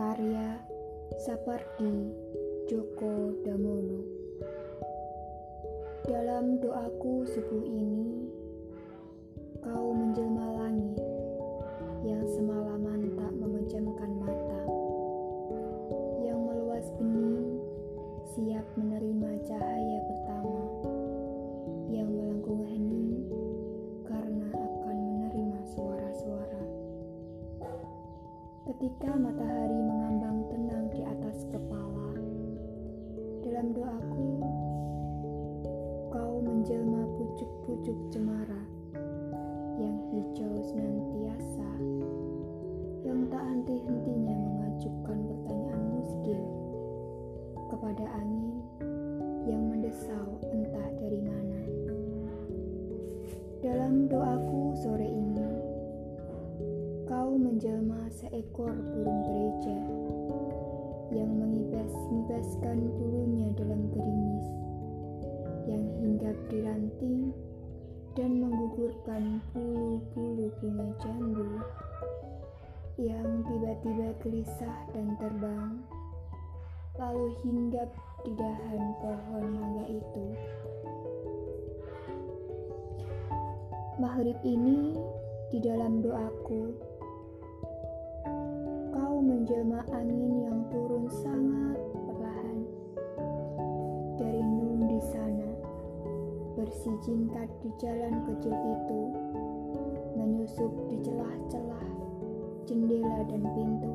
Karya seperti Joko Damono. Dalam doaku subuh ini, kau menjelma langit. Ketika matahari mengambang tenang di atas kepala, dalam doaku menjelma pucuk-pucuk cemara yang hijau senantiasa, yang tak henti-hentinya mengajukan pertanyaan muskil kepada angin yang mendesau entah dari mana. Dalam doaku sore ini, kau menjelma seekor burung gereja yang mengibas-ngibaskan bulunya dalam gerimis yang hinggap di ranting dan menggugurkan bulu-bulu bunga jambu yang tiba-tiba gelisah dan terbang lalu hinggap di dahan pohon mangga itu. Maghrib ini di dalam doaku menjelma angin yang turun sangat perlahan dari nun di sana bersijingkat di jalan kecil itu, menyusup di celah-celah jendela dan pintu,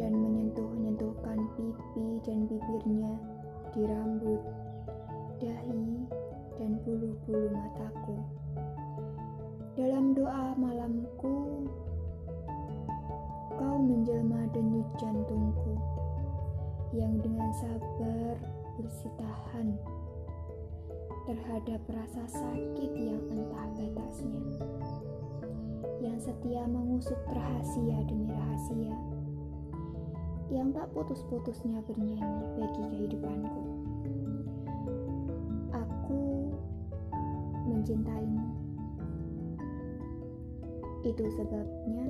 dan menyentuh-nyentuhkan pipi dan bibirnya di rambut, dahi, dan bulu-bulu mataku. Dalam doa malamku, kau menjelma denyut jantungku yang dengan sabar bersitahan terhadap rasa sakit yang entah batasnya, yang setia mengusut rahasia demi rahasia, yang tak putus-putusnya bernyanyi bagi kehidupanku. Aku mencintaimu. Itu sebabnya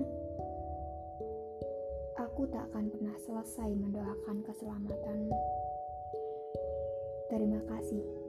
aku tak akan pernah selesai mendoakan keselamatanmu. Terima kasih.